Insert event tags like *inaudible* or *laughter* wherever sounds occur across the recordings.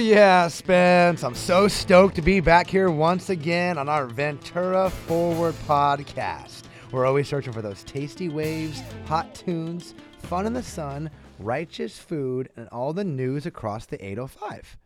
yeah, Spence. I'm so stoked to be back here once again on our Ventura Forward podcast. We're always searching for those tasty waves, hot tunes, fun in the sun, righteous food, and all the news across the 805.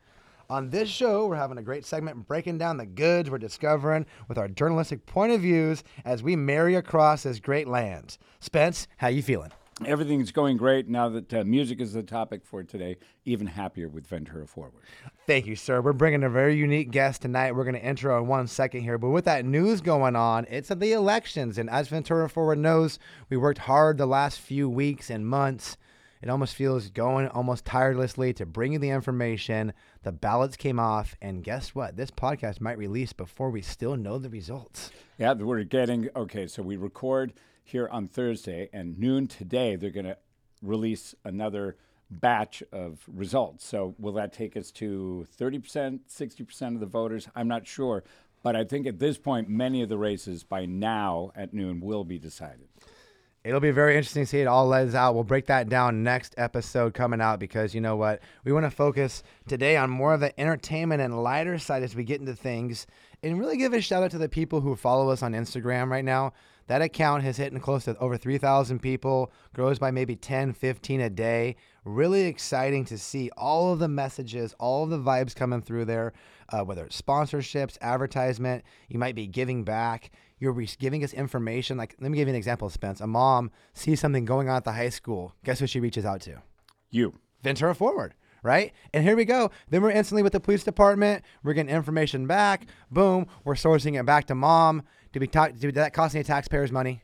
On this show, we're having a great segment breaking down the goods we're discovering with our journalistic point of views as we marry across this great land. Spence, how you feeling? Everything's going great now that uh, music is the topic for today. Even happier with Ventura Forward. Thank you, sir. We're bringing a very unique guest tonight. We're going to intro in one second here. But with that news going on, it's the elections. And as Ventura Forward knows, we worked hard the last few weeks and months. It almost feels going almost tirelessly to bring you the information. The ballots came off. And guess what? This podcast might release before we still know the results. Yeah, we're getting okay. So we record here on Thursday, and noon today, they're going to release another batch of results. So, will that take us to 30%, 60% of the voters? I'm not sure. But I think at this point, many of the races by now at noon will be decided. It'll be very interesting to see it all lays out. We'll break that down next episode coming out because you know what? We want to focus today on more of the entertainment and lighter side as we get into things and really give a shout out to the people who follow us on Instagram right now. That account has hit close to over 3,000 people, grows by maybe 10, 15 a day. Really exciting to see all of the messages, all of the vibes coming through there, uh, whether it's sponsorships, advertisement, you might be giving back. You're giving us information. Like, let me give you an example, Spence. A mom sees something going on at the high school. Guess who she reaches out to? You. Ventura Forward right? And here we go. Then we're instantly with the police department. We're getting information back. Boom. We're sourcing it back to mom. Did we talk? Did that cost any taxpayers money?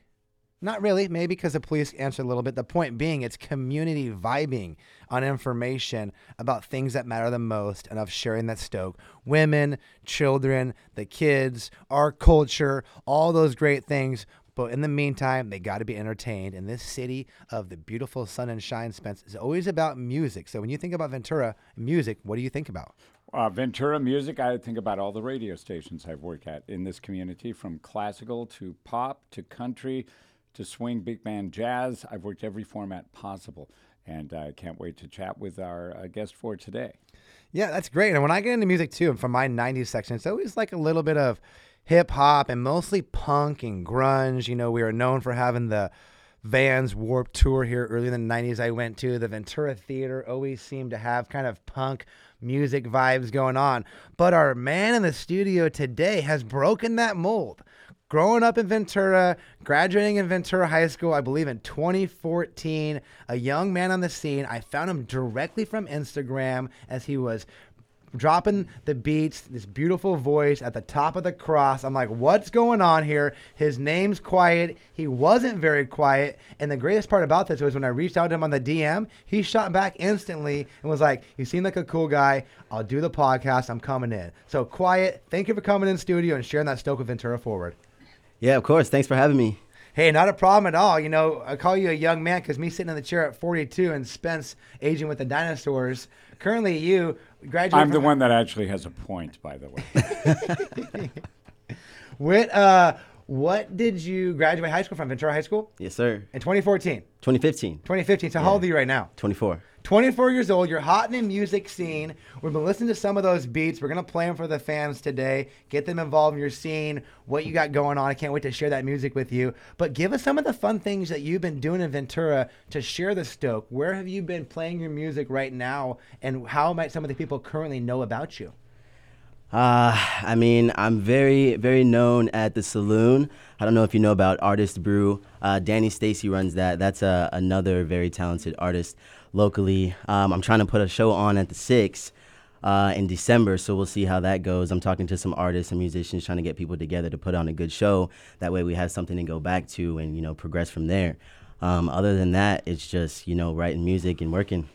Not really. Maybe because the police answered a little bit. The point being, it's community vibing on information about things that matter the most and of sharing that stoke. Women, children, the kids, our culture, all those great things. But in the meantime, they got to be entertained. And this city of the beautiful sun and shine, Spence, is always about music. So when you think about Ventura music, what do you think about? Uh, Ventura music, I think about all the radio stations I've worked at in this community, from classical to pop to country to swing, big band, jazz. I've worked every format possible, and I can't wait to chat with our uh, guest for today. Yeah, that's great. And when I get into music too, from my 90s section, it's always like a little bit of hip hop and mostly punk and grunge. You know, we are known for having the Vans Warp Tour here early in the 90s. I went to the Ventura Theater, always seemed to have kind of punk music vibes going on. But our man in the studio today has broken that mold. Growing up in Ventura, graduating in Ventura High School, I believe in 2014, a young man on the scene. I found him directly from Instagram as he was dropping the beats, this beautiful voice at the top of the cross. I'm like, what's going on here? His name's KuiET. He wasn't very quiet. And the greatest part about this was when I reached out to him on the DM, he shot back instantly and was like, You seem like a cool guy. I'll do the podcast. I'm coming in. So, KuiET, thank you for coming in studio and sharing that Stoke with Ventura forward. Yeah, of course. Thanks for having me. Hey, not a problem at all. You know, I call you a young man because me sitting in the chair at 42 and Spence aging with the dinosaurs. Currently, you graduated. I'm the one that actually has a point, by the way. *laughs* What uh, what did you graduate high school from? Ventura High School? Yes, sir. In 2014? 2015. 2015. So, how old are you right now? 24. 24 years old. You're hot in the music scene. We've been listening to some of those beats. We're going to play them for the fans today. Get them involved in your scene, what you got going on. I can't wait to share that music with you. But give us some of the fun things that you've been doing in Ventura to share the Stoke. Where have you been playing your music right now? And how might some of the people currently know about you? Uh, I mean, I'm very, very known at the saloon. I don't know if you know about Artist Brew. Uh, Danny Stacy runs that. That's uh, another very talented artist locally. Um, I'm trying to put a show on at the Six uh, in December, so we'll see how that goes. I'm talking to some artists and musicians, trying to get people together to put on a good show. That way, we have something to go back to and you know progress from there. Um, other than that, it's just you know writing music and working.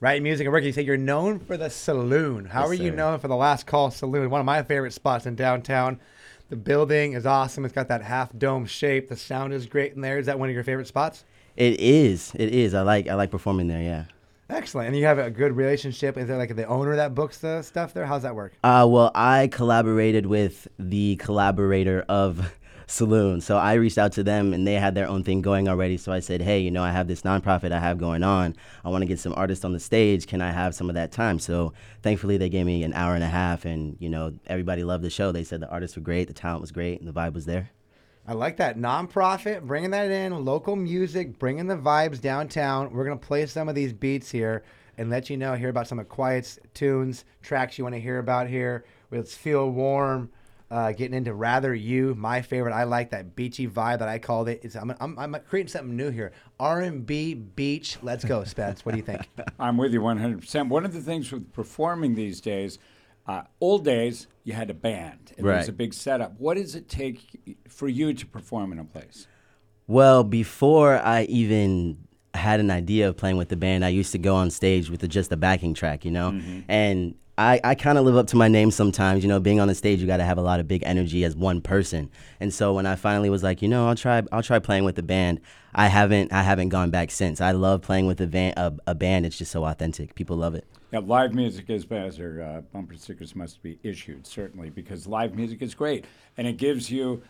Writing music and working. You say you're known for the saloon. How Yes, are you sir. known for the Last Call Saloon? One of my favorite spots in downtown. The building is awesome. It's got that half dome shape. The sound is great in there. Is that one of your favorite spots? It is. It is. I like. I like performing there. Yeah. Excellent. And you have a good relationship. Is there like the owner that books the stuff there? How's that work? Uh, well, I collaborated with the collaborator of saloon. So I reached out to them and they had their own thing going already. So I said, hey, you know, I have this nonprofit I have going on. I want to get some artists on the stage. Can I have some of that time? So thankfully they gave me an hour and a half and, you know, everybody loved the show. They said the artists were great, the talent was great, and the vibe was there. I like that nonprofit, bringing that in, local music, bringing the vibes downtown. We're gonna play some of these beats here and let you know, hear about some of KuiET's tunes, tracks you want to hear about here. Let's feel warm. Uh, getting into rather you, my favorite. I like that beachy vibe that I called it. It's, I'm, I'm, I'm creating something new here. R&B beach. Let's go, Spence. what do you think? *laughs* I'm with you 100%. One of the things with performing these days, uh, old days, you had a band and there was a big setup. What does it take for you to perform in a place? Well, before I even had an idea of playing with the band, I used to go on stage with just a backing track, you know? And I, I kind of live up to my name sometimes. You know, being on the stage, you got to have a lot of big energy as one person. And so when I finally was like, you know, I'll try, I'll try playing with the band. I haven't, I haven't gone back since. I love playing with a, van, a, a band. It's just so authentic. People love it. Yeah, live music is better. uh, bumper stickers must be issued certainly because live music is great and it gives you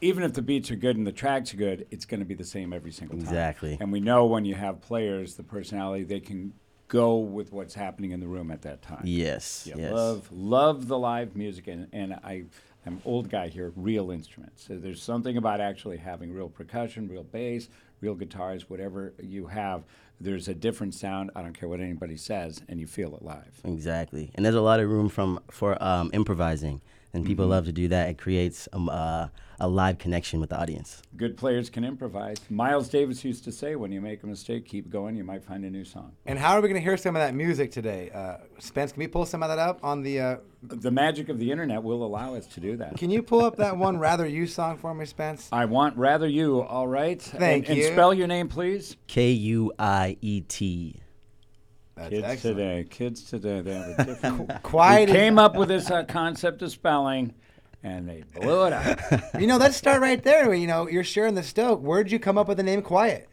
even if the beats are good and the tracks are good, it's going to be the same every single time. Exactly. And we know when you have players, the personality, they can go with what's happening in the room at that time. Yes. Yeah, yes. love love the live music and, and I I'm old guy here, real instruments. So there's something about actually having real percussion, real bass, real guitars, whatever you have. There's a different sound. I don't care what anybody says, and you feel it live. Exactly, and there's a lot of room from for um, improvising, and people love to do that. It creates um, uh, a live connection with the audience. Good players can improvise. Miles Davis used to say, "When you make a mistake, keep going. You might find a new song." And how are we going to hear some of that music today? Uh, Spence, can we pull some of that up on the? Uh, The magic of the internet will allow us to do that. can you pull up that one "Rather You" song for me, Spence? I want rather you. All right. Thank and, you. And spell your name, please. K U I E T. That's Kids excellent. today. Kids today. They have a different. *laughs* Quiet. we came up with this uh, concept of spelling, and they blew it up. *laughs* you know, let's start right there. You know, you're sharing the stoke. Where'd you come up with the name KuiET?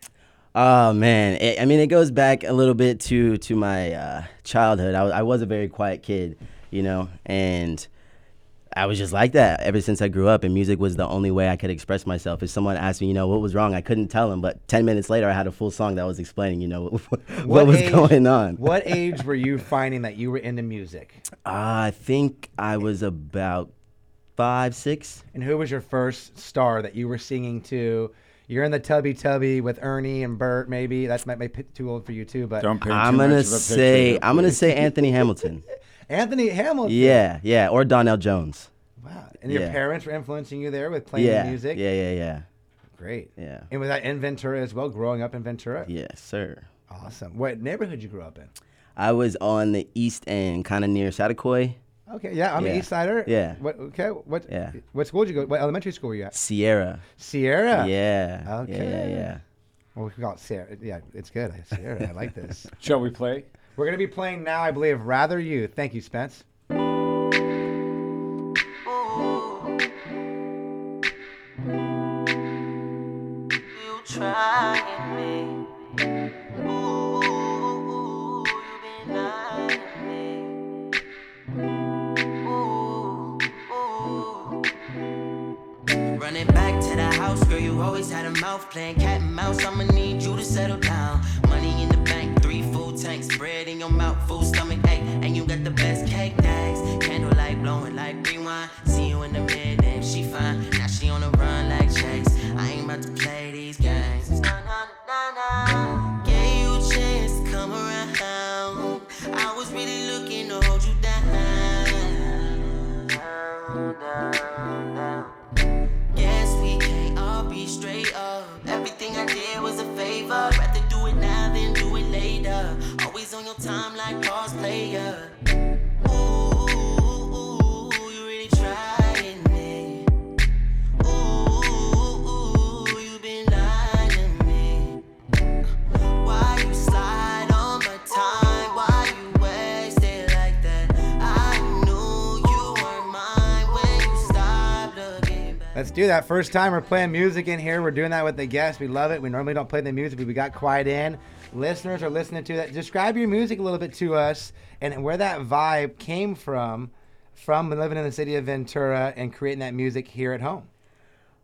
Oh man, it, I mean, it goes back a little bit to to my uh, childhood. I, was- I was a very quiet kid, you know, and I was just like that ever since I grew up. And music was the only way I could express myself. If someone asked me, you know, what was wrong, I couldn't tell them. But ten minutes later, I had a full song that was explaining, you know, *laughs* what, was age- going on. What age were you finding that you were into music? I think I was about five, six. And who was your first star that you were singing to? You're in the Tubby Tubby with Ernie and Bert, maybe. That's might be too old for you too, but Don't I'm too gonna much of a picture say here, I'm gonna say Anthony Hamilton. *laughs* Anthony Hamilton. Yeah, yeah, or Donell Jones. Wow. And your parents were influencing you there with playing Yeah, music. yeah, yeah, yeah, Great. yeah. And was that in Ventura as well? Growing up in Ventura. Yes, sir. Awesome. What neighborhood you grew up in? I was on the east end, kind of near Saticoy, Okay, yeah, I'm Yeah. an East Sider. Yeah. What? Okay. What? Yeah. What school did you go? What elementary school were you at? Sierra. Sierra. Yeah. Okay. Yeah, yeah, yeah. Well, we can call it Sierra. Yeah, it's good. Sierra. I like this. *laughs* Shall we play? We're gonna be playing now, I believe. Rather you. Thank you, Spence. You trying me. Ooh, always had a mouth playing cat and mouse. I'ma need you to settle down. Money in the bank, three full tanks, bread in your mouth, full stomach ache, and you got the best cake days. That. First time we're playing music in here. We're doing that with the guests. We love it. We normally don't play the music, but we got KuiET in. Listeners are listening to that. Describe your music a little bit to us and where that vibe came from, from living in the city of Ventura and creating that music here at home.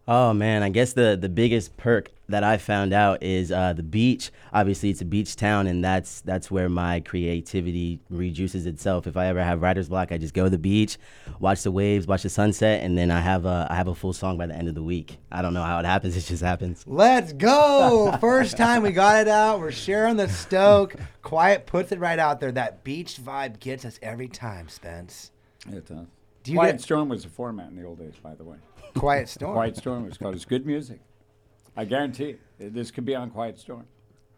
Oh man, I guess the the biggest perk that I found out is uh, the beach. Obviously, it's a beach town, and that's that's where my creativity rejuices itself. If I ever have writer's block, I just go to the beach, watch the waves, watch the sunset, and then I have a I have a full song by the end of the week. I don't know how it happens; *laughs* it just happens. Let's go! *laughs* First time we got it out. We're sharing the stoke. KuiET puts it right out there. That beach vibe gets us every time, Spence. It does. Do you Quiet get- Storm was a format in the old days, by the way. Quiet *laughs* storm. Quiet Storm was called. It's good music. I guarantee it. This could be on Quiet Storm.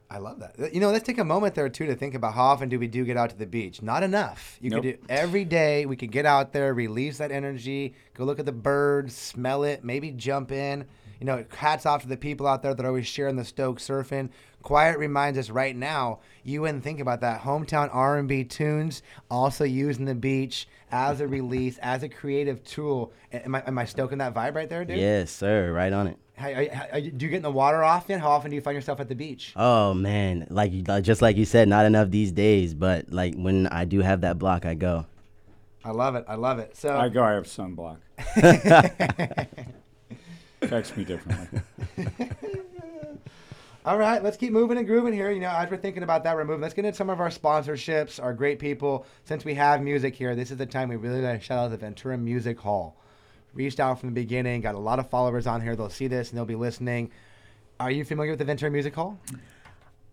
I love that. You know, let's take a moment there too to think about how often do we do get out to the beach? Not enough. You Nope. could do every day. We could get out there, release that energy, go look at the birds, smell it, maybe jump in. You know, hats off to the people out there that are always sharing the Stoke surfing. Quiet reminds us right now. You wouldn't think about that. Hometown R&B tunes also using the beach as a release, as a creative tool. Am I, am I stoking that vibe right there, dude? Yes, sir, right on it. How, how- how- do you get in the water often? How often do you find yourself at the beach? Oh man, like you- like- just like you said, not enough these days. But like when I do have that block, I go. I love it. I love it. So I go. I have sunblock. *laughs* Affects me differently. *laughs* All right, let's keep moving and grooving here. You know, as we're thinking about that, we're moving. Let's get into some of our sponsorships, our great people. Since we have music here, this is the time we really got to shout out the Ventura Music Hall. Reached out from the beginning, got a lot of followers on here. They'll see this and they'll be listening. Are you familiar with the Ventura Music Hall?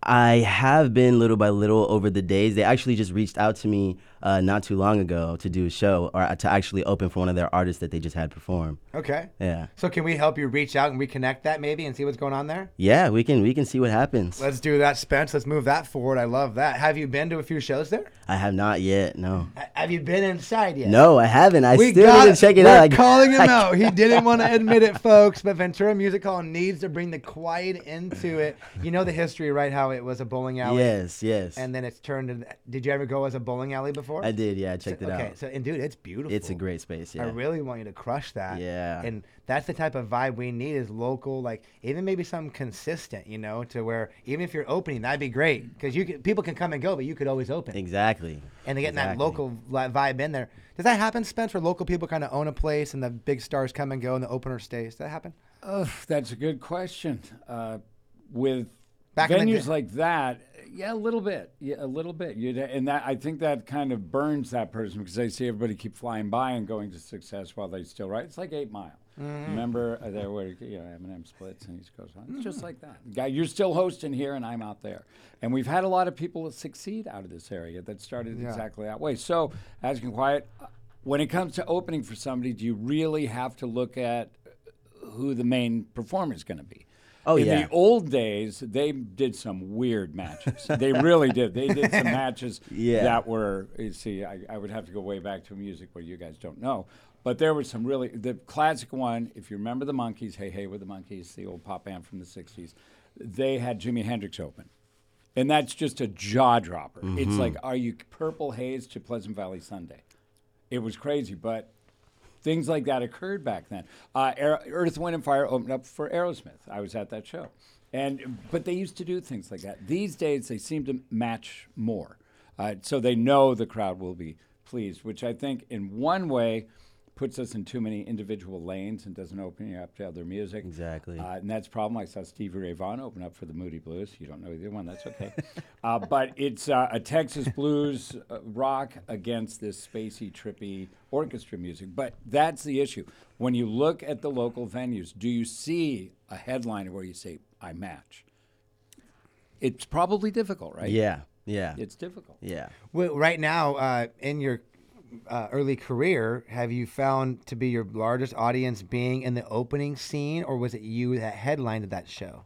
I have been little by little over the days. They actually just reached out to me uh, not too long ago to do a show or to actually open for one of their artists that they just had perform. Okay. Yeah, So can we help you reach out and reconnect that maybe and see what's going on there? yeah, we can we can see what happens. Let's do that, Spence. Let's move that forward. I love that. Have you been to a few shows there? I have not yet. No, Have you been inside yet? no, I haven't. I we still got need to check it we're out. I- calling him out. He *laughs* didn't want to admit it, folks. But Ventura Music Hall needs to bring the quiet into it. You know the history, right? How it was a bowling alley. Yes, yes. And then it's turned into. Did you ever go as a bowling alley before? I did. Yeah, I checked it okay, out. Okay. So and dude, it's beautiful. It's a great space. Yeah. I really want you to crush that. Yeah. And that's the type of vibe we need is local, like even maybe something consistent, you know, to where even if you're opening, that'd be great because you can, people can come and go, but you could always open. Exactly. and they getting that local vibe in there. Does that happen, Spence, where local people kind of own a place and the big stars come and go and the opener stays? Does that happen? Oh, that's a good question. Uh, with Back in the venues like that, yeah, a little bit, yeah, a little bit. You and that I think that kind of burns that person because they see everybody keep flying by and going to success while they still right. It's like Eight Mile. Mm-hmm. Remember uh, there where you know Eminem splits and he goes on. It's just like that. Guy, you're still hosting here and I'm out there, and we've had a lot of people that succeed out of this area that started Yeah. exactly that way. So, asking KuiET. When it comes to opening for somebody, do you really have to look at who the main performer is going to be. Oh, In yeah. the old days, they did some weird matches. they *laughs* really did. They did some matches Yeah. that were. You see, I, I would have to go way back to music where you guys don't know. But there was some really the classic one. If you remember the Monkees, Hey Hey with the Monkees, the old pop band from the '60s, they had Jimi Hendrix open, and that's just a jaw dropper. It's mm-hmm. like, are you Purple Haze to Pleasant Valley Sunday? It was crazy, but things like that occurred back then. Uh, Earth, Wind, and Fire opened up for Aerosmith. I was at that show, and but they used to do things like that. These days, they seem to match more, uh, so they know the crowd will be pleased. Which I think, in one way, puts us in too many individual lanes and doesn't open you up to other music. Exactly. Uh, and that's a problem. I saw Stevie Ray Vaughan open up for the Moody Blues. You don't know either one. That's okay. *laughs* uh, but it's uh, a Texas blues uh, rock against this spacey, trippy orchestra music. But that's the issue. When you look at the local venues, do you see a headliner where you say, I match? It's probably difficult, right? Yeah. Yeah. It's difficult. Yeah. Well, right now, uh, in your uh, early career, have you found to be your largest audience being in the opening scene, or was it you that headlined that show?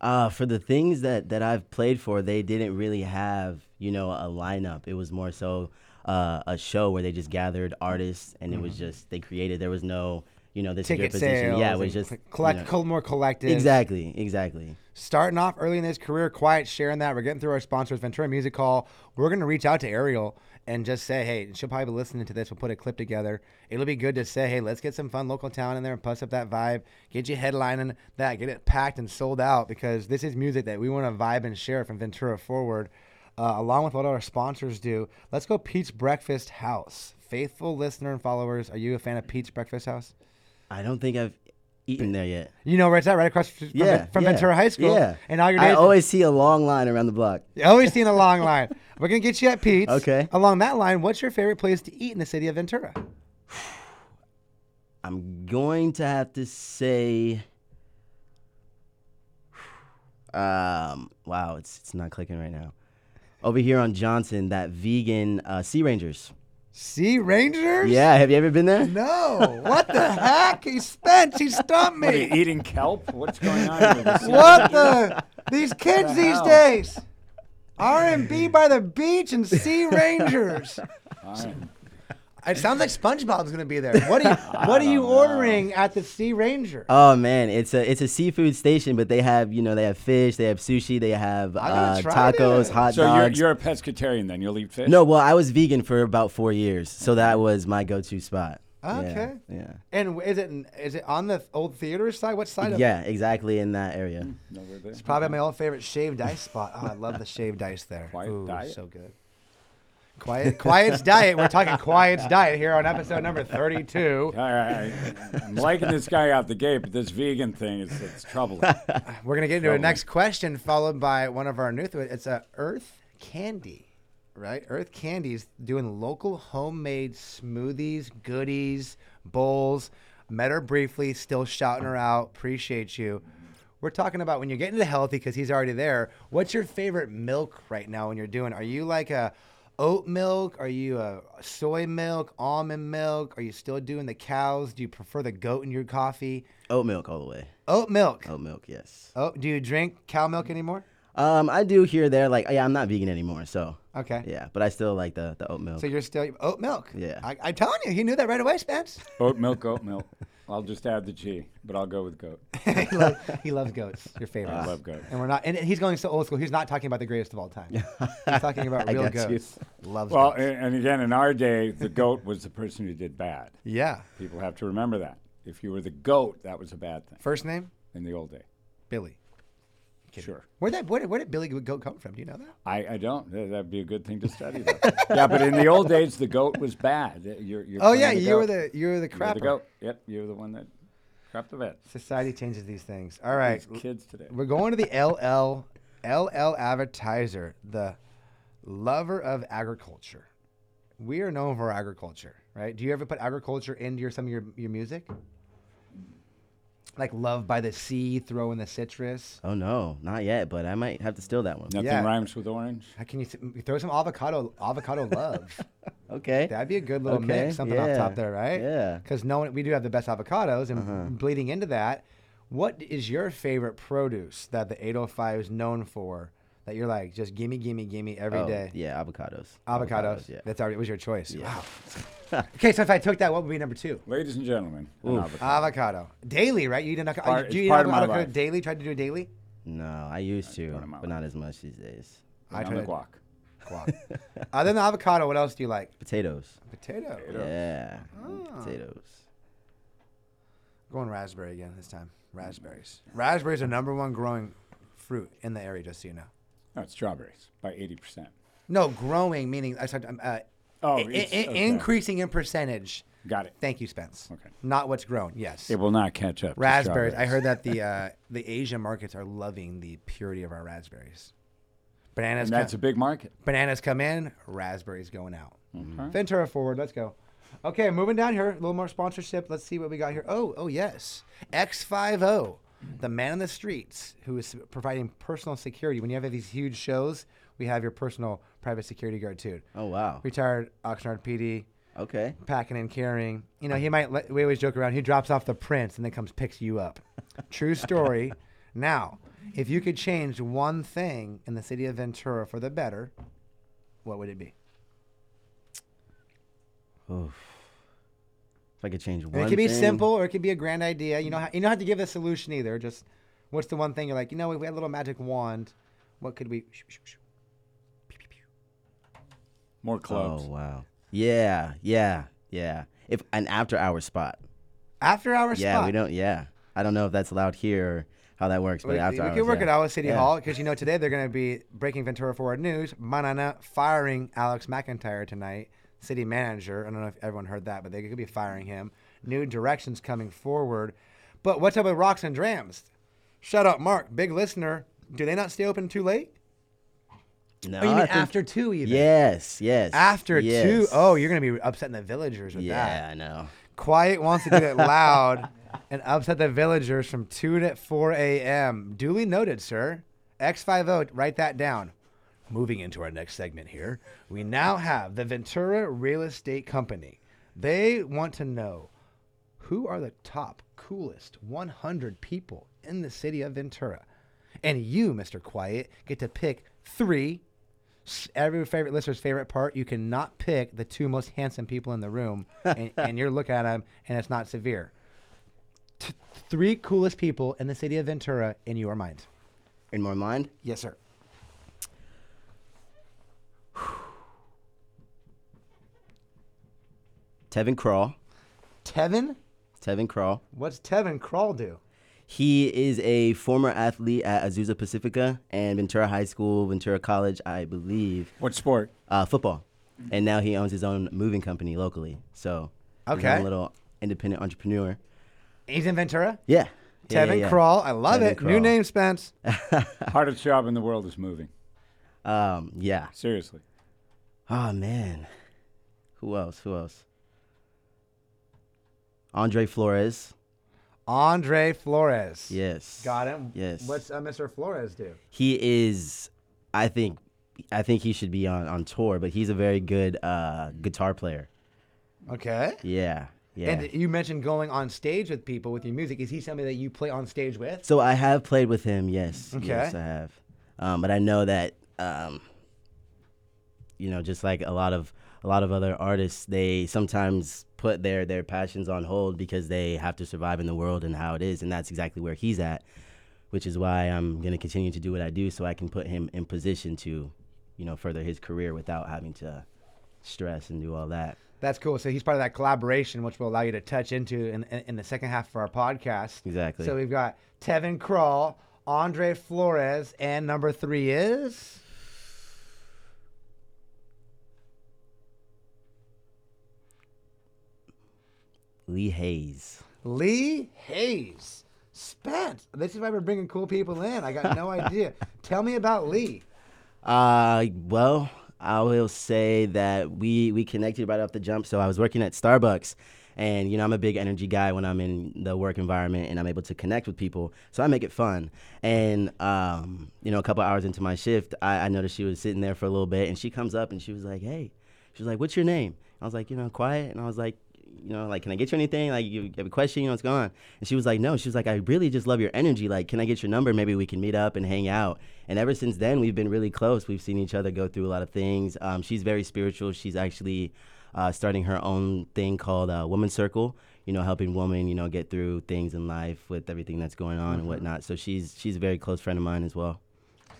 Uh, for the things that, that I've played for, they didn't really have, you know, a lineup. It was more so uh, a show where they just gathered artists and it was just, they created, there was no, you know, this is your Ticket position. sales. Yeah, it was just. cl- you collect, know- more collective. Exactly, exactly. starting off early in his career, KuiET, sharing that. We're getting through our sponsors, Ventura Music Hall. We're going to reach out to Ariel and just say, hey, she'll probably be listening to this. We'll put a clip together. It'll be good to say, hey, let's get some fun local talent in there and puss up that vibe. Get you headlining that, get it packed and sold out because this is music that we want to vibe and share from Ventura forward, uh, along with what our sponsors do. Let's go Pete's Breakfast House. Faithful listener and followers, are you a fan of Pete's Breakfast House? I don't think I've eaten there yet. You know where it's at, right across from, Yeah, from yeah, Ventura High School. Yeah. And all your days. I always see a long line around the block. You always seeing a long line. *laughs* We're gonna get you at Pete's. Okay. Along that line, what's your favorite place to eat in the city of Ventura? *sighs* I'm going to have to say. *sighs* Um. Wow, it's it's not clicking right now. Over here on Johnson, that vegan uh, Sea Rangers. Sea Rangers? Yeah, have you ever been there? No. What the heck? He spent. He stumped What are you me. eating kelp? What's going on here? *laughs* What the? These kids the these hell? days. R&B by the beach and Sea Rangers. All right. It sounds like SpongeBob's gonna be there. What are you? *laughs* What are you ordering at the Sea Ranger? Oh man, it's a it's a seafood station, but they have you know they have fish, they have sushi, they have gotta uh, try tacos, this. hot So you're, dogs. you're a pescatarian then? You'll eat fish? no, well, I was vegan for about four years, so that was my go-to spot. Yeah, Okay. Yeah. And is it is it on the old theater side? What side of? Yeah, exactly in that area. No, we're there. It's probably my old favorite shaved ice spot. Oh, I love the shaved ice there. Quiet Ooh, Diet? so good. Quiet, Quiet's diet. We're talking Quiet's diet here on episode number thirty-two. All right, I'm liking this guy out the gate, but this vegan thing is it's troubling. *laughs* We're gonna get into our next question, followed by one of our new. Th- it's a Earth Candy, right? Earth Candy's doing local homemade smoothies, goodies, bowls. Met her briefly, still shouting her out. Appreciate you. We're talking about when you're getting to healthy because he's already there. What's your favorite milk right now when you're doing? Are you like a oat milk? Are you a soy milk, almond milk? Are you still doing the cows? Do you prefer the goat in your coffee? Oat milk all the way. Oat milk. Oat milk, yes. Oh, do you drink cow milk anymore? Um, I do here there like yeah, I'm not vegan anymore, so Okay. yeah, but I still like the the oat milk. So you're still oat milk. Yeah. I, I'm telling you, he knew that right away, Spence. oat milk, oat milk. I'll just add the G, but I'll go with goat. *laughs* he, loves, he loves goats. Your favorite. I love goats. And we're not. And he's going so old school. He's not talking about the greatest of all time. *laughs* He's talking about real you. goats. Loves Well, goats. and, and again, in our day, the goat was the person who did bad. yeah. People have to remember that. If you were the goat, that was a bad thing First name in the old day. Billy. Kidding. Sure. Where that? Where did, where did Billy Goat come from? Do you know that? I, I don't. That- That'd be a good thing to *laughs* study. though. yeah, but in the old days, the goat was bad. You're, you're Oh yeah, you were the you were the You were crapper. the goat. Yep, you're the one that crapped the vet. Society changes these things. All right. These kids today. We're going to the LL LL advertiser, the lover of agriculture. We are known for agriculture, right? Do you ever put agriculture into your some of your, your music? Like love by the sea, throw in the citrus. oh no, not yet, but I might have to steal that one. Nothing Yeah. rhymes with orange. How can you s- throw some avocado avocado love? *laughs* Okay. That'd be a good little Okay, mix, something off top there, right? yeah. Because no one, we do have the best avocados, and Uh-huh. bleeding into that, what is your favorite produce that the 805 is known for? That you're like, just gimme, gimme, gimme every Oh, day. Yeah, avocados. Avocados. yeah. That's already it was your choice. Yeah. Wow. *laughs* okay, so if I took that, what would be number two? Ladies and gentlemen, an avocado. Avocado. Daily, right? You eat an avocado. Part- do you eat part of my avocado life. daily? Tried to do it daily? No, I used to, part of my but life. not as much these days. I on the tried- guac. Wow. *laughs* Other than avocado, what else do you like? Potatoes. Potato. Yeah. Ah. Potatoes. Going raspberry again this time. Raspberries. Raspberries are number one growing fruit in the area, just so you know. No, it's strawberries by 80%. No, growing meaning I said um, uh, Oh, i- it's- i- okay. increasing in percentage. Got it. Thank you, Spence. Okay. Not what's grown. Yes. It will not catch up. to raspberries. I strawberries. heard that the uh, the Asian markets are loving the purity of our raspberries. Bananas. And that's come, a big market. bananas come in. Raspberries going out. Okay. Ventura forward. Let's go. Okay, moving down here. A little more sponsorship. Let's see what we got here. Oh, oh yes. X50, the man in the streets who is providing personal security. When you have these huge shows, we have your personal private security guard too. Oh wow. Retired Oxnard PD, Okay. packing and carrying. You know, he might. Let, we always joke around. He drops off the prince and then comes picks you up. *laughs* True story. now, if you could change one thing in the city of Ventura for the better, what would it be? Oof. If I could change one. And it could be thing- simple or it could be a grand idea. You know, you don't have to give a solution either. Just what's the one thing you're like, you know, if we had a little magic wand, what could we? More clubs. Oh wow. Yeah, yeah, yeah. If an after hour spot. After hour Yeah, spot. Yeah, we don't. Yeah, I don't know if that's allowed here or how that works, but We, after we hours. could work yeah. at Iowa City Yeah. Hall because you know today they're going to be breaking Ventura Forward News. Manana firing Alex McIntyre tonight, city manager. I don't know if everyone heard that, but they could be firing him. New directions coming forward. But what's up with Rocks and Drams? Shut up, Mark. Big listener. Do they not stay open too late? No, Oh, you mean think- after two even? Yes, yes. After two? yes. Oh, you're gonna be upsetting the villagers with that. yeah, I know. Quiet wants to do it *laughs* loud and upset the villagers from 2 to 4 a.m. Duly noted, sir. X50, write that down. Moving into our next segment here, we now have the Ventura Real Estate Company. They want to know who are the top, coolest 100 people in the city of Ventura. And you, Mr. KuiET, get to pick three every favorite listener's favorite part. You cannot pick the two most handsome people in the room, *laughs* and, and you're looking at them, and it's not severe. T- three coolest people in the city of Ventura in your mind. In my mind, Yes, sir. Tevin Crawl. Tevin, Tevin Crawl. what's Tevin Crawl do? He is a former athlete at Azusa Pacifica and Ventura High School, Ventura College, I believe, What sport? uh, football. And now he owns his own moving company locally. So, his Okay. own little independent entrepreneur. He's in Ventura. Yeah. Yeah, Tevin yeah, yeah. Crawl, I love Tevin it. New name, Spence. *laughs* Hardest job in the world is moving. Um, yeah. Seriously. Oh man. Who else? Who else? Andre Flores. Andre Flores. Yes. Got him. Yes. What's uh, Mr. Flores do? He is I think I think he should be on, on tour, but he's a very good uh, guitar player. Okay. Yeah. Yeah. And you mentioned going on stage with people with your music. Is he somebody that you play on stage with? So I have played with him. Yes. Okay. Yes, I have. Um, but I know that, um, you know, just like a lot of a lot of other artists, they sometimes put their their passions on hold because they have to survive in the world and how it is, and that's exactly where he's at. Which is why I'm gonna continue to do what I do, so I can put him in position to, you know, further his career without having to stress and do all that. That's cool. So he's part of that collaboration, which will allow you to touch into in, in, in the second half of our podcast. Exactly. So we've got Tevin Crawl, Andre Flores, and number three is Lee Hayes. Lee Hayes. Spence. This is why we're bringing cool people in. I got no *laughs* idea. Tell me about Lee. Uh, well, I will say that we we connected right off the jump. So I was working at Starbucks, and you know I'm a big energy guy when I'm in the work environment, and I'm able to connect with people. So I make it fun. And um, you know, a couple hours into my shift, I, I noticed she was sitting there for a little bit, and she comes up and she was like, "Hey," she was like, "What's your name?" I was like, "You know, quiet," and I was like. You know, like, can I get you anything? Like, you have a question? You know, what's going on? And she was like, no. She was like, I really just love your energy. Like, can I get your number? Maybe we can meet up and hang out. And ever since then, we've been really close. We've seen each other go through a lot of things. Um, she's very spiritual. She's actually uh, starting her own thing called uh, Woman Circle. You know, helping women, you know, get through things in life with everything that's going on and whatnot. So she's she's a very close friend of mine as well.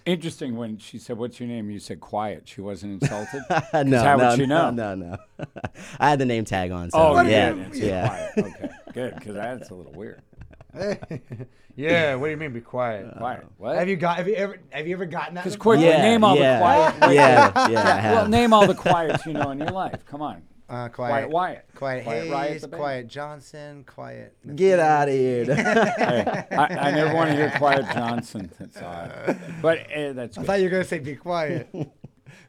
Interesting when she said, What's your name? You said quiet. She wasn't insulted. *laughs* no, how no, would she no, know? no, no. *laughs* I had the name tag on. So oh, yeah, yeah. Yeah. Quiet. Okay. Good. Because that's a little weird. *laughs* yeah. What do you mean? Be quiet. Quiet. Uh, what? Have you got? Have you ever? Have you ever gotten that? Because before? quickly, Yeah, name all yeah, the quiet. yeah, yeah, I have. Well, name all the quiets you know in your life. Come on. Uh, Quiet quiet. Wyatt. Quiet Quiet Hayes. the. Quiet Johnson. Quiet. Get out of here. *laughs* hey, I, I never want to hear Quiet Johnson. That's odd. But uh, that's I good. thought you were gonna say be quiet. *laughs* is,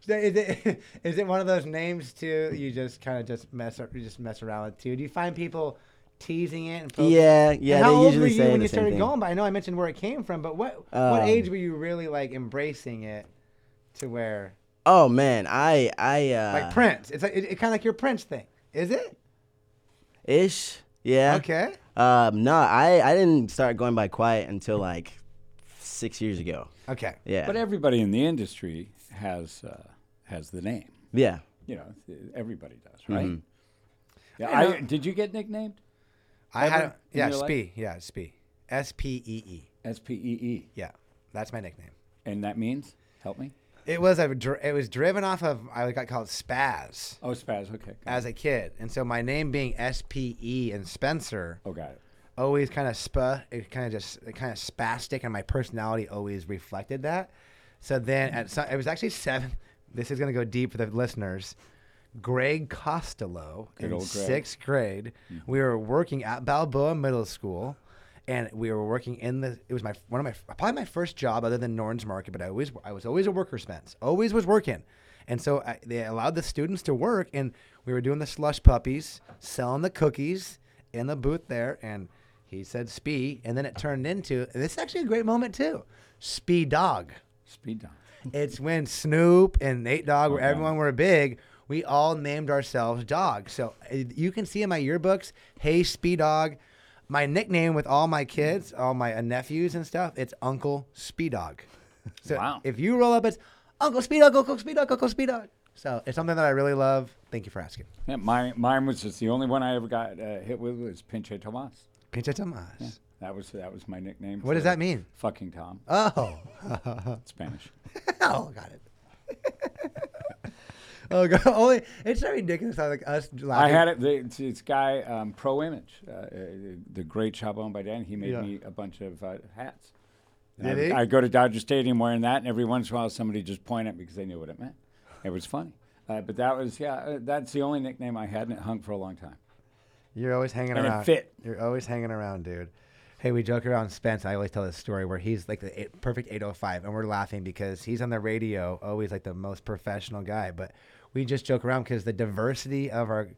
it, *laughs* is it one of those names too? You just kind of just mess ar- you just mess around with too. Do you find people teasing it? And poking- yeah, And yeah. how They old usually were you when you started thing. going? But I know I mentioned where it came from. But what what Um, age were you really like embracing it to where Oh man, I I uh, like Prince? It's like it, it kind of like your Prince thing, is it? ish. Yeah. Okay. Um, no, I I didn't start going by quiet until like six years ago. Okay. Yeah. But everybody in the industry has uh, has the name. yeah. You know, everybody does, right? Mhm. Yeah. I I, did you get nicknamed? I Ever had in yeah your life? Spee yeah Spee S P E E S P E E, yeah that's my nickname. and that means help me. It was a it was driven off of I got called Spaz. Oh, Spaz. Okay. as a kid. And so my name being S P E and Spencer oh, got it. always kind of spa it kind of just kind of spastic and my personality always reflected that. So then at some, it was actually seven this is going to go deep for the listeners. Greg Costello Good in sixth grade. We were working at Balboa Middle School, and we were working in the. It was my one of my probably my first job other than Norton's Market, but I always I was always a worker, Spence. Always was working, and so I, they allowed the students to work, and we were doing the slush puppies, selling the cookies in the booth there, and he said "spee," and then it turned into. This is actually a great moment too. Spee dog. Speed dog. *laughs* It's when Snoop and Nate Dogg, where Okay. everyone were big, we all named ourselves Dog. So uh, you can see in my yearbooks, Hey Speed Dog. My nickname with all my kids, all my uh, nephews and stuff, it's Uncle Speed Dog. So Wow. if you roll up, it's Uncle Speed Dog, Uncle Speed Dog, Uncle Speed Dog. So it's something that I really love. Thank you for asking. Yeah, my, mine was just the only one I ever got uh, hit with was Pinche Tomas. Pinche Tomas. That was that was my nickname. What does that mean? Fucking Tom. Oh, Spanish. *laughs* oh, got it. Oh, *laughs* God. Only it's so ridiculous how like us Laughing. I had it. The, it's this guy, um, Pro Image, uh, uh, the great shop owned by Dan. He made Yeah. me a bunch of uh, hats. Did I, he? I go to Dodger Stadium wearing that, and every once in a while somebody just point at me because they knew what it meant. It was funny. Uh, but that was yeah. Uh, that's the only nickname I had, and it hung for a long time. You're always hanging And it around. fit. You're always hanging around, dude. Hey, we joke around Spence. I always tell this story where he's like the eight, perfect 805, and we're laughing because he's on the radio, always like the most professional guy. But we just joke around because the diversity of our,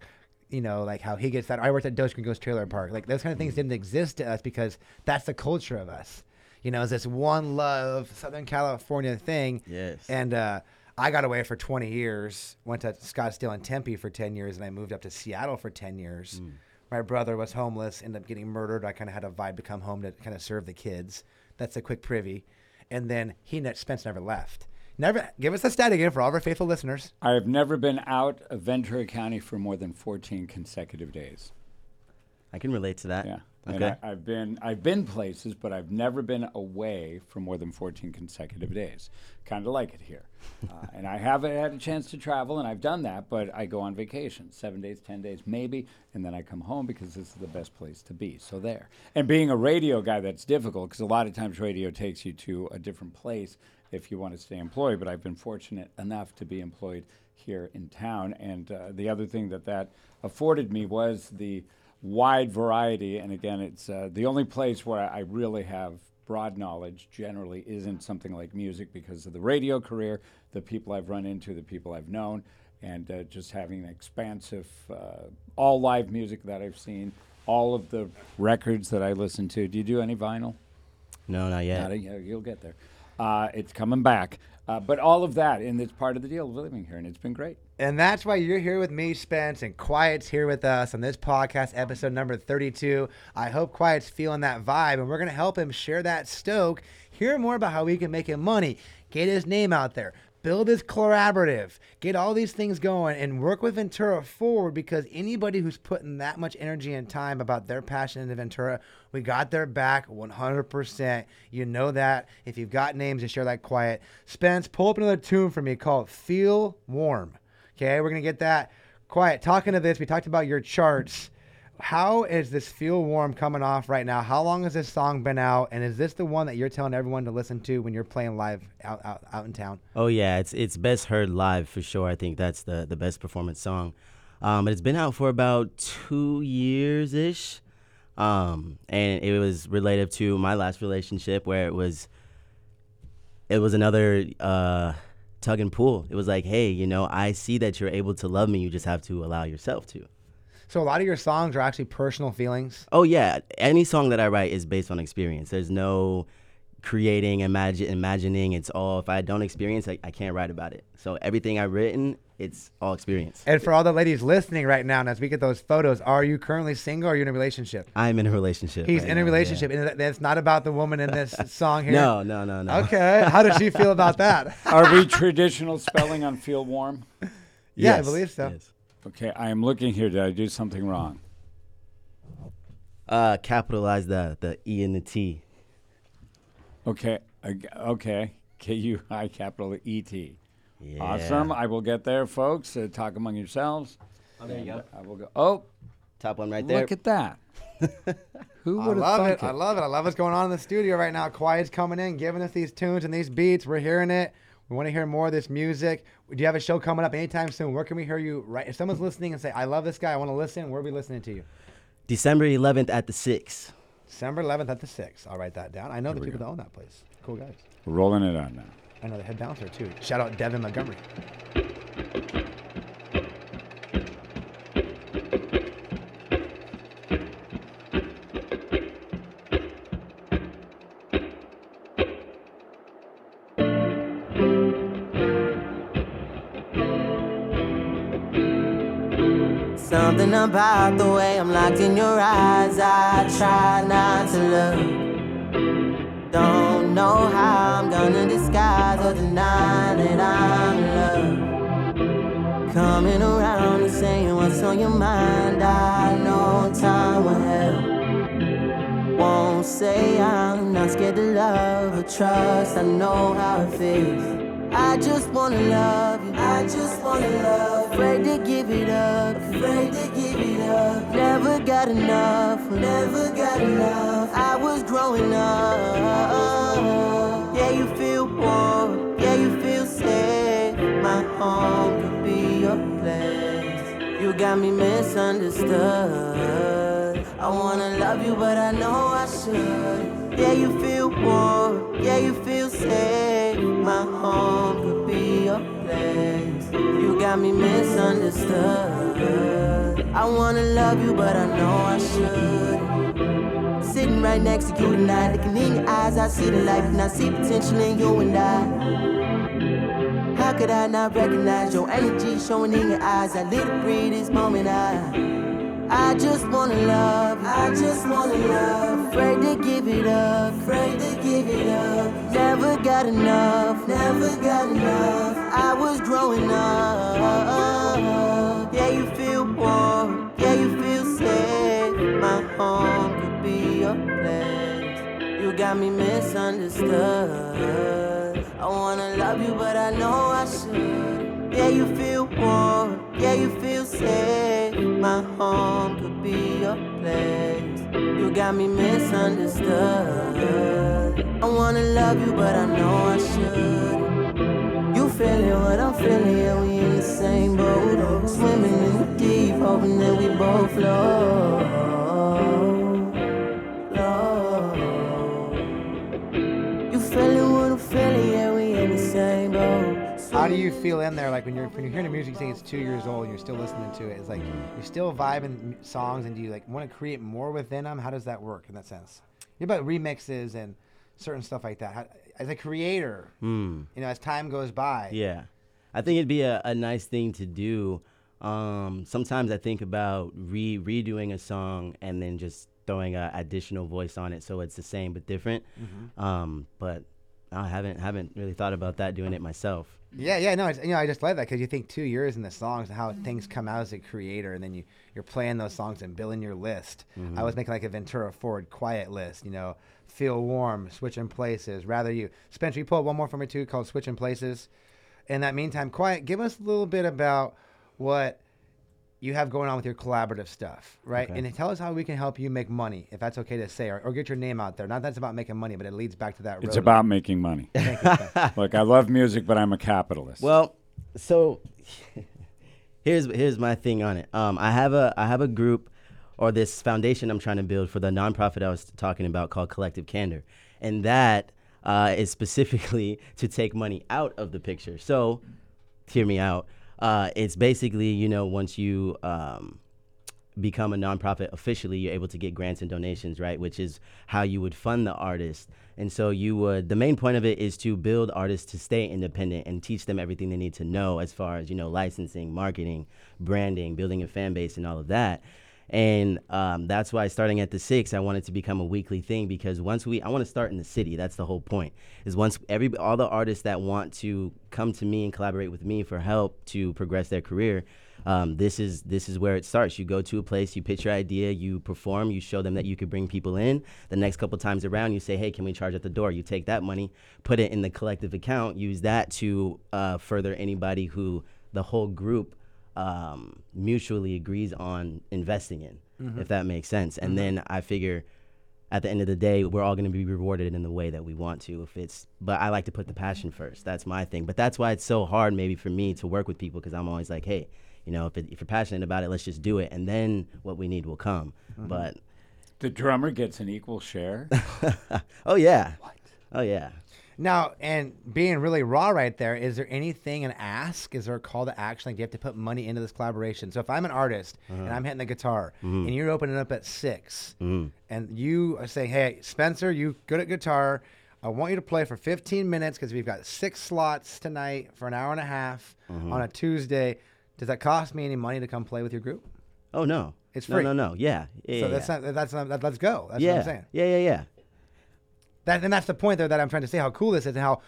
you know, like how he gets that. I worked at Dos Gringos Trailer Park. Like those kind of things didn't exist to us because that's the culture of us. You know, it's this one love Southern California thing. Yes. And uh, I got away for 20 years, went to Scottsdale and Tempe for 10 years, and I moved up to Seattle for 10 years. My brother was homeless, ended up getting murdered. I kind of had a vibe to come home to kind of serve the kids. That's a quick privy. And then he, Spence, never left. Never give us a stat again for all of our faithful listeners. I have never been out of Ventura County for more than 14 consecutive days. I can relate to that. Yeah. And Okay. I, I've been I've been places, but I've never been away for more than 14 consecutive days. Kind of like it here. *laughs* uh, and I haven't had a chance to travel, and I've done that, but I go on vacation, seven days, 10 days, maybe, and then I come home because this is the best place to be. So there. And being a radio guy, that's difficult because a lot of times radio takes you to a different place if you want to stay employed. But I've been fortunate enough to be employed here in town. And uh, the other thing that that afforded me was the wide variety. And again, it's uh, the only place where I really have broad knowledge generally isn't something like music because of the radio career, the people I've run into, the people I've known, and uh, just having an expansive, uh, all live music that I've seen, all of the records that I listen to. Do you do any vinyl? No, not yet. Not a- you'll get there. Uh, it's coming back. Uh, but all of that, and it's part of the deal of living here, and it's been great. And that's why you're here with me, Spence, and KuiET's here with us on this podcast, episode number 32. I hope KuiET's feeling that vibe, and we're going to help him share that stoke, hear more about how we can make him money, get his name out there, build this collaborative, get all these things going, and work with Ventura forward because anybody who's putting that much energy and time about their passion into Ventura, we got their back 100%. You know that. If you've got names to share that quiet, Spence, pull up another tune for me called Feel Warm. Okay, we're gonna get that quiet. Talking to this, we talked about your charts. How is this Feel Warm coming off right now? How long has this song been out? And is this the one that you're telling everyone to listen to when you're playing live out out, out in town? Oh yeah, it's it's best heard live for sure. I think that's the the best performance song. Um, but it's been out for about two years ish, um, and it was related to my last relationship where it was it was another uh, tug and pull. It was like, hey, you know, I see that you're able to love me. You just have to allow yourself to. So a lot of your songs are actually personal feelings. Oh yeah, any song that I write is based on experience. There's no creating, imagine, imagining. It's all if I don't experience, I, I can't write about it. So everything I've written, it's all experience. And for all the ladies listening right now, and as we get those photos, are you currently single or are you in a relationship? I'm in a relationship. He's right in a now, relationship, and that- that's not about the woman in this *laughs* song here. No, no, no, no. Okay. How does she feel about *laughs* that? Are we traditional spelling on feel warm? Yeah, I believe so. yes. Okay, I am looking here. Did I do something wrong? Uh, capitalize the the E and the T. Okay, okay. K U I capital E T. Yeah. Awesome. I will get there, folks. Uh, talk among yourselves. Oh, there you go. I will go. Oh, Top one right there. look at that. *laughs* Who would have love thunk it. I love it. I love what's going on in the studio right now. KuiET's coming in, giving us these tunes and these beats. We're hearing it. We want to hear more of this music. Do you have a show coming up anytime soon? Where can we hear you? Right, if someone's listening and say, "I love this guy. I want to listen," where are we listening to you? December 11th at the six. December 11th at the 6. I'll write that down. I know the people go. that own that place. Cool guys. Rolling it on now. I know the head bouncer too. Shout out Devin Montgomery. About the way I'm locked in your eyes. I try not to look. Don't know how I'm gonna disguise or deny that I'm in love. Coming around and saying what's on your mind. I know time will help. Won't say I'm not scared to love or trust. I know how it feels. I just wanna love. I just wanna love. Afraid to give it up. Afraid to give it up. Never got enough. Never got enough. I was growing up. Yeah, you feel warm. Yeah, you feel safe. My home could be your place. You got me misunderstood. I wanna love you, but I know I should. Yeah, you feel warm. Yeah, you feel safe. My home got me misunderstood. I wanna love you, but I know I should. Sitting right next to you tonight, looking in your eyes, I see the light, and I see potential in you and I. How could I not recognize your energy showing in your eyes? I live breathe this moment. I, I just wanna love. I just wanna love. Afraid to give it up. Afraid to give it up. Never got enough. Never got enough. I was growing up. Yeah, you feel warm. Yeah, you feel safe. My home could be your place. You got me misunderstood. I wanna love you, but I know I should. Yeah, you feel warm. Yeah, you feel safe. My home could be your place. You got me misunderstood. I wanna love you, but I know I should. You feeling what I'm feeling, yeah, we in the same boat. Oh, swimming in the deep, hoping that we both float. How do you feel in there? Like when you're when you're hearing the music, you say it's two years old, and you're still listening to it. It's like you're still vibing songs, and do you like want to create more within them? How does that work in that sense? You're about remixes and certain stuff like that. How, as a creator, Hmm. you know, as time goes by, Yeah. I think it'd be a, a nice thing to do. Um, sometimes I think about re redoing a song and then just throwing an additional voice on it so it's the same but different. Um, but I haven't haven't really thought about that doing it myself. Yeah, yeah, no, it's, you know, I just love that because you think two years in the songs and how things mm-hmm. come out as a creator, and then you you're playing those songs and building your list. I was mm-hmm. making like a Ventura Forward KuiET list, you know, feel warm, switching places. Rather you, Spencer, you pull up one more for me too called switching places. In that meantime, KuiET, give us a little bit about what you have going on with your collaborative stuff, right? Okay. And tell us how we can help you make money, if that's okay to say, or, or get your name out there. Not that's about making money, but it leads back to that. It's road. about making money. *laughs* Look, I love music, but I'm a capitalist. Well, so *laughs* here's here's my thing on it. Um, I have a I have a group or this foundation I'm trying to build for the nonprofit I was talking about called Collective Candor, and that uh, is specifically *laughs* to take money out of the picture. So, hear me out. Uh, it's basically you know once you um, become a nonprofit officially, you're able to get grants and donations, right? Which is how you would fund the artist. And so you would. The main point of it is to build artists to stay independent and teach them everything they need to know as far as you know licensing, marketing, branding, building a fan base, and all of that. And um, that's why starting at the six, I wanted it to become a weekly thing because once we, I want to start in the city. That's the whole point. Is once every all the artists that want to come to me and collaborate with me for help to progress their career, um, this is this is where it starts. You go to a place, you pitch your idea, you perform, you show them that you could bring people in. The next couple times around, you say, "Hey, can we charge at the door?" You take that money, put it in the collective account, use that to uh, further anybody who the whole group um, mutually agrees on investing in, mm-hmm. if that makes sense. And mm-hmm. then I figure at the end of the day, we're all going to be rewarded in the way that we want to. If it's, but I like to put the passion first. That's my thing. But that's why it's so hard, maybe for me to work with people because I'm always like, hey, you know, if, it, if you're passionate about it, let's just do it, and then what we need will come. Mm-hmm. But The drummer gets an equal share. *laughs* oh yeah. What? Oh yeah. Now, and being really raw right there, is there anything an ask? Is there a call to action? Like, do you have to put money into this collaboration? So, if I'm an artist uh-huh. and I'm hitting the guitar mm-hmm. and you're opening up at 6 mm-hmm. and you are saying, hey, Spencer, you good at guitar. I want you to play for 15 minutes because we've got six slots tonight for an hour and a half mm-hmm. on a Tuesday. Does that cost me any money to come play with your group? Oh no. It's no, free. No, no, Yeah. Yeah. so yeah. that's not that's not that, let's go. That's yeah. what I'm saying. Yeah, yeah, yeah. That and that's the point there that I'm trying to say how cool this is and how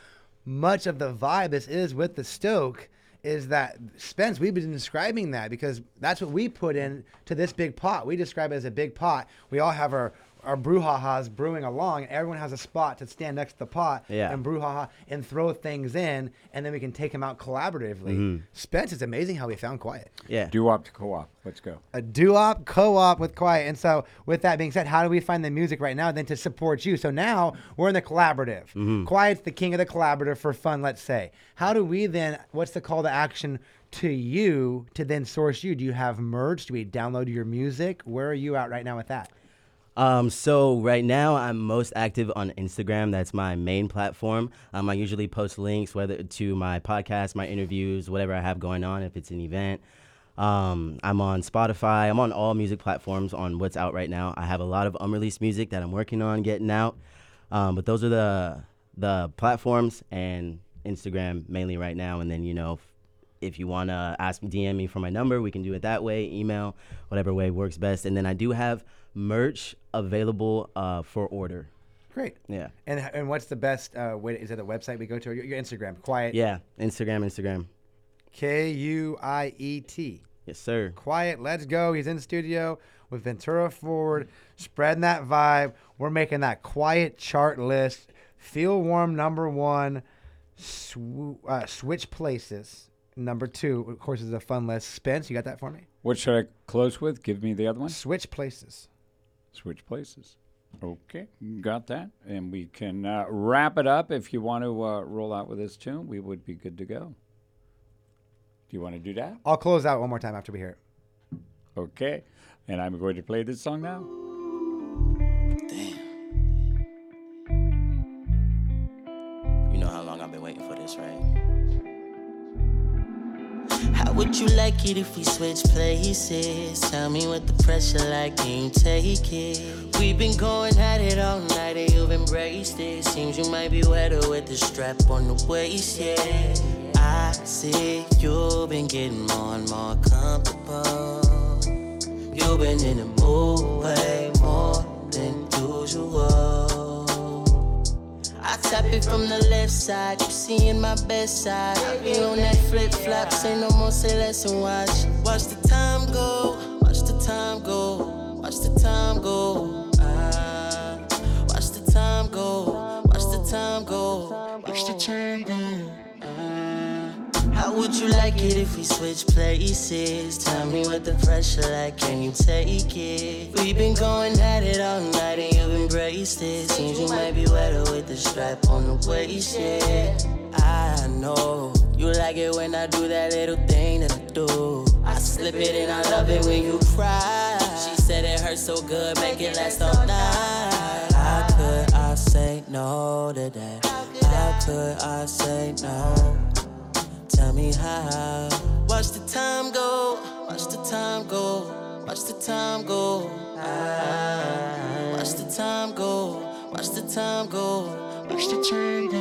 much of the vibe this is with the Stoke is that Spence, we've been describing that because that's what we put in to this big pot. We describe it as a big pot. We all have our our brouhahas brewing along, and everyone has a spot to stand next to the pot Yeah. and brouhaha and throw things in, and then we can take them out collaboratively. Mm-hmm. Spence, it's amazing how we found KuiET. Yeah. Doo-wop to co-op. Let's go. a doo-op co-op with KuiET. And so with that being said how do we find the music right now then to support you? So now we're in the collaborative. Mm-hmm. KuiET's the king of the collaborative for fun let's say. How do we then what's the call to action to you to then source you? Do you have merch? Do we download your music? Where are you at right now with that Um, so right now I'm most active on Instagram. That's my main platform. Um, I usually post links whether to my podcast, my interviews, whatever I have going on. If it's an event, um, I'm on Spotify. I'm on all music platforms on what's out right now. I have a lot of unreleased music that I'm working on getting out. Um, but those are the the platforms and Instagram mainly right now. And then you know. If you want to ask me, DM me for my number, we can do it that way, email, whatever way works best. And then I do have merch available uh, for order. great Yeah. and and what's the best uh, way to, is it the website we go to or your, your instagram KuiET Yeah. Instagram, Instagram. k-u-i-e-t Yes, sir. KuiET. Let's go. He's in the studio with Ventura Forward, spreading that vibe. We're making that KuiET chart list. Feel warm number one. Sw- uh, switch places number two. Of course, is a fun list. Spence, you got that for me? What should I close with? Give me the other one. Switch places. Switch places. Okay, got that. And we can uh, wrap it up. If you want to uh, roll out with this tune, we would be good to go. Do you want to do that? I'll close out one more time after we hear it. Okay. And I'm going to play this song now. Would you like it if we switch places? Tell me what the pressure like, can you take it? We've been going at it all night and you've embraced it. Seems you might be wetter with the strap on the waist, yeah. I see you've been getting more and more comfortable. You've been in the mood way more than usual. Tap it from the left side, you seeing my best side. Be on that flip flop, say no more, say less and watch. Watch the time go, watch the time go, watch the time go. Ah, watch the time go, watch the time go, watch the time go. How would you like it if we switch places? Tell me what the pressure like, can you take it? We've been going at it all night and you've embraced it. Seems you might be wetter with the strap on the waist, yeah. I know you like it when I do that little thing that I do. I slip it and I love it when you cry. She said it hurts so good, make it last all night. How could I say no to that? How could I say no? Me how. Watch the time go, watch the time go, watch the time go. Watch the time go, watch the time go, watch the time go.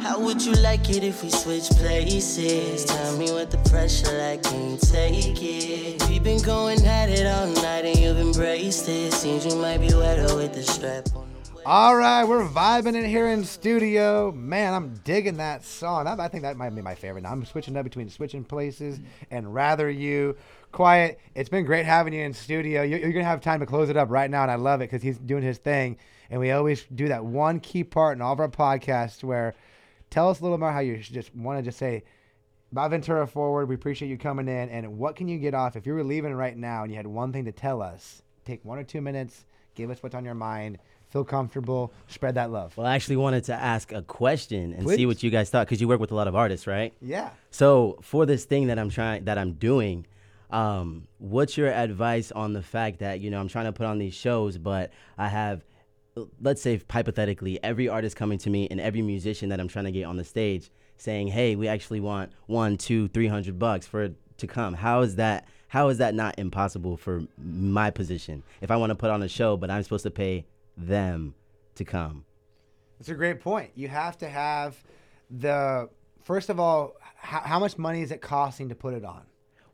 How would you like it if we switch places? Tell me what the pressure like, can you take it? We've been going at it all night and you've embraced it. Seems you might be wetter with the strap on. All right, we're vibing in here in studio. Man, I'm digging that song. I, I think that might be my favorite. Now I'm switching up between switching places and rather you. KuiET. It's been great having you in studio. You're, you're gonna have time to close it up right now, and I love it because he's doing his thing. And we always do that one key part in all of our podcasts where tell us a little more how you just want to just say about Ventura Forward. We appreciate you coming in. And what can you get off if you were leaving right now and you had one thing to tell us? Take one or two minutes. Give us what's on your mind. Feel comfortable. Spread that love. Well, I actually wanted to ask a question and Please. see what you guys thought because you work with a lot of artists, right? Yeah. So for this thing that I'm trying, that I'm doing, Um, what's your advice on the fact that you know I'm trying to put on these shows, but I have, let's say hypothetically, every artist coming to me and every musician that I'm trying to get on the stage saying, "Hey, we actually want one, two, three hundred bucks for it to come." How is that? How is that not impossible for my position? If I want to put on a show, but I'm supposed to pay them to come. That's a great point. You have to have the first of all, how, how much money is it costing to put it on?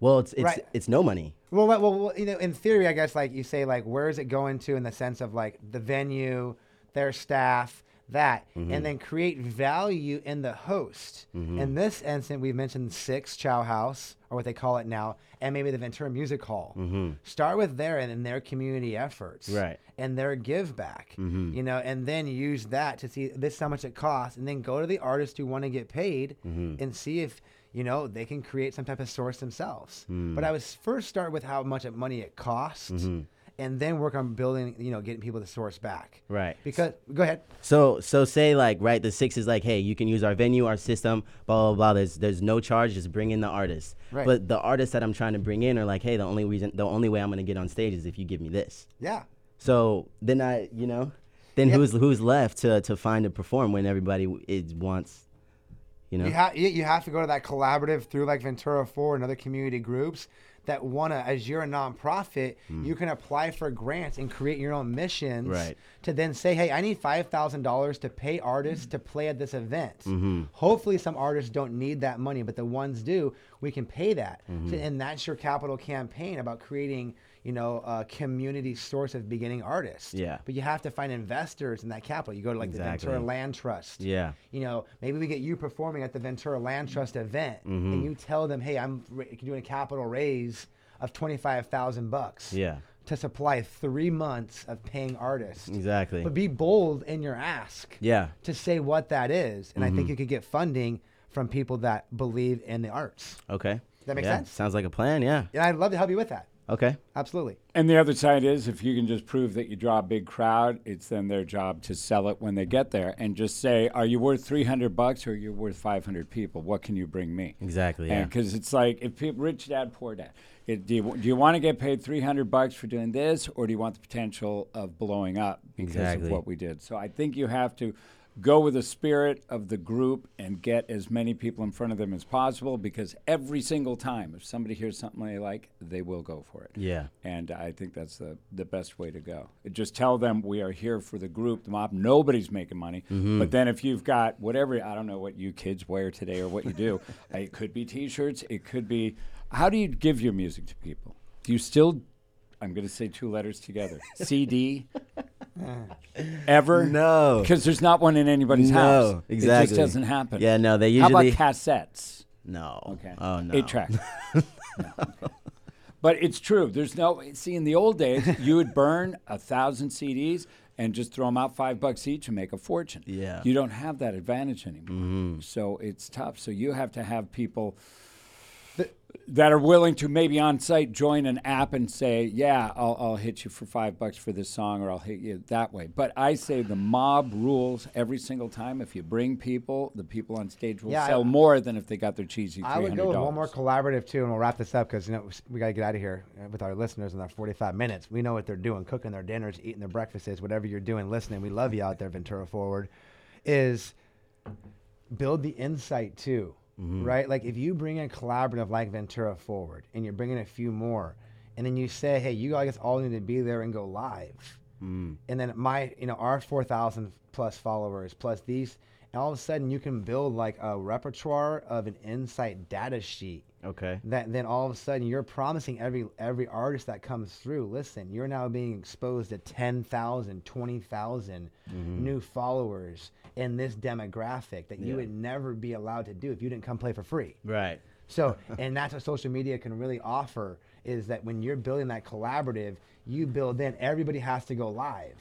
Well, it's it's Right. it's no money. Well, well, well, you know, in theory, I guess like you say, like where is it going to in the sense of like the venue, their staff, that, and mm-hmm. then create value in the host. Mm-hmm. In this instance, we've mentioned Six Chow House, or what they call it now, and maybe the Ventura Music Hall. Mm-hmm. Start with their and in their community efforts, Right. and their give back, you know, and then use that to see this is how much it costs, and then go to the artists who want to get paid and see if you know they can create some type of source themselves. Mm. But I would first start with how much money it costs, and then work on building, you know, getting people the source back. Right. Because go ahead. So so say like right, the six is like, hey, you can use our venue, our system, blah blah blah. There's there's no charge, just bring in the artist. Right. But the artists that I'm trying to bring in are like, hey, the only reason, the only way I'm gonna get on stage is if you give me this. Yeah. So then I, you know, then Yeah. who's who's left to to find to perform when everybody is wants, you know? You, ha- you have to go to that collaborative through like Ventura Forward and other community groups that want to, as you're a nonprofit, you can apply for grants and create your own missions Right. to then say, hey, I need $5,000 to pay artists to play at this event. Mm-hmm. Hopefully, some artists don't need that money, but the ones do, we can pay that. Mm-hmm. So- and that's your capital campaign about creating. You know, a community source of beginning artists. Yeah. But you have to find investors in that capital. You go to like the Ventura Land Trust Yeah. you know, maybe we get you performing at the Ventura Land Trust event, Mm-hmm. and you tell them, "Hey, I'm ra- doing a capital raise of twenty five thousand bucks." Yeah. To supply three months of paying artists. Exactly. But be bold in your ask. Yeah. To say what that is, and I Mm-hmm. think you could get funding from people that believe in the arts. Okay. That makes yeah. sense? Sounds like a plan. Yeah. And I'd love to help you with that. Okay. Absolutely. And the other side is if you can just prove that you draw a big crowd, it's then their job to sell it when they get there and just say, are you worth 300 bucks or you're you worth 500 people? What can you bring me? Exactly. Yeah. Because it's like if people, rich dad, poor dad. It, do you, do you want to get paid 300 bucks for doing this or do you want the potential of blowing up because Exactly. of what we did? So I think you have to go with the spirit of the group and get as many people in front of them as possible because every single time, if somebody hears something they like, they will go for it. Yeah. And I think that's the, the best way to go. Just tell them we are here for the group, the mob. Nobody's making money. Mm-hmm. But then if you've got whatever, I don't know what you kids wear today or what you do, *laughs* it could be t shirts, it could be. How do you give your music to people? Do you still, I'm going to say two letters together, CD? *laughs* *laughs* Ever? No. Because there's not one in anybody's No, house. It exactly. just doesn't happen. Yeah, no, they usually How about cassettes? No. Okay. Oh no. Eight track. *laughs* No, okay. But it's true. There's no see in the old days you would burn a thousand CDs and just throw them out five bucks each and make a fortune. Yeah. You don't have that advantage anymore. Mm-hmm. So it's tough. So you have to have people that are willing to maybe on site join an app and say, "Yeah, I'll, I'll hit you for five bucks for this song, or I'll hit you that way." But I say the mob rules every single time. If you bring people, the people on stage will Yeah, I- sell more than if they got their cheesy. $300. I would go with one more collaborative too, and we'll wrap this up because you know we got to get out of here uh, with our listeners in our 45 minutes. We know what they're doing, cooking their dinners, eating their breakfasts, whatever you're doing, listening. We love you out there, Ventura Forward. Is build the insight too, Mm-hmm. right? Like if you bring a collaborative like Ventura Forward, and you're bringing a few more, and then you say, hey, you guys all need to be there and go live, mm. and then my, you know, our 4,000 plus followers plus these. And all of a sudden, you can build like a repertoire of an insight data sheet Okay. that then all of a sudden you're promising every every artist that comes through listen you're now being exposed to 10,000 20,000 mm-hmm. new followers in this demographic that you would never be allowed to do if you didn't come play for free Right. so, and that's what social media can really offer is that when you're building that collaborative, you build in everybody has to go live.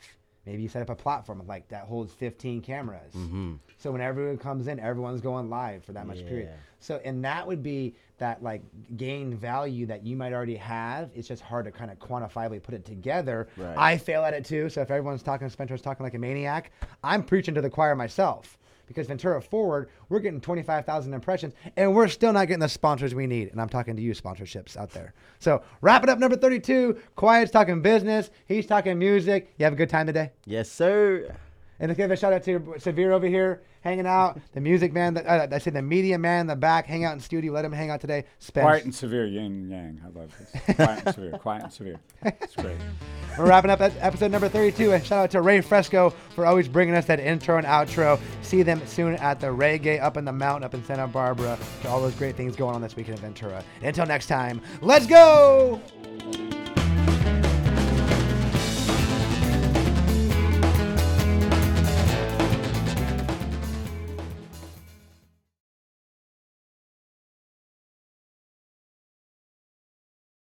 Maybe you set up a platform like that holds 15 cameras. Mm-hmm. So when everyone comes in, everyone's going live for that much period. So, and that would be that like gain value that you might already have. It's just hard to kind of quantifiably put it together. Right. I fail at it too. So if everyone's talking, Spencer's talking like a maniac, I'm preaching to the choir myself. Because Ventura Forward, we're getting 25,000 impressions and we're still not getting the sponsors we need. And I'm talking to you, sponsorships out there. So wrap it up, number 32. KuiET's talking business. He's talking music. You have a good time today? Yes, sir. And let's give a shout out to Severe over here, hanging out. The music man, the, uh, I said the media man in the back, hang out in studio. Let him hang out today. Spence. KuiET and severe, yin and yang. I love this. KuiET and severe, KuiET and severe. It's great. We're wrapping up at episode number 32. And shout out to Ray Fresco for always bringing us that intro and outro. See them soon at the Reggae up in the mountain up in Santa Barbara. To all those great things going on this weekend in Ventura. Until next time, let's go!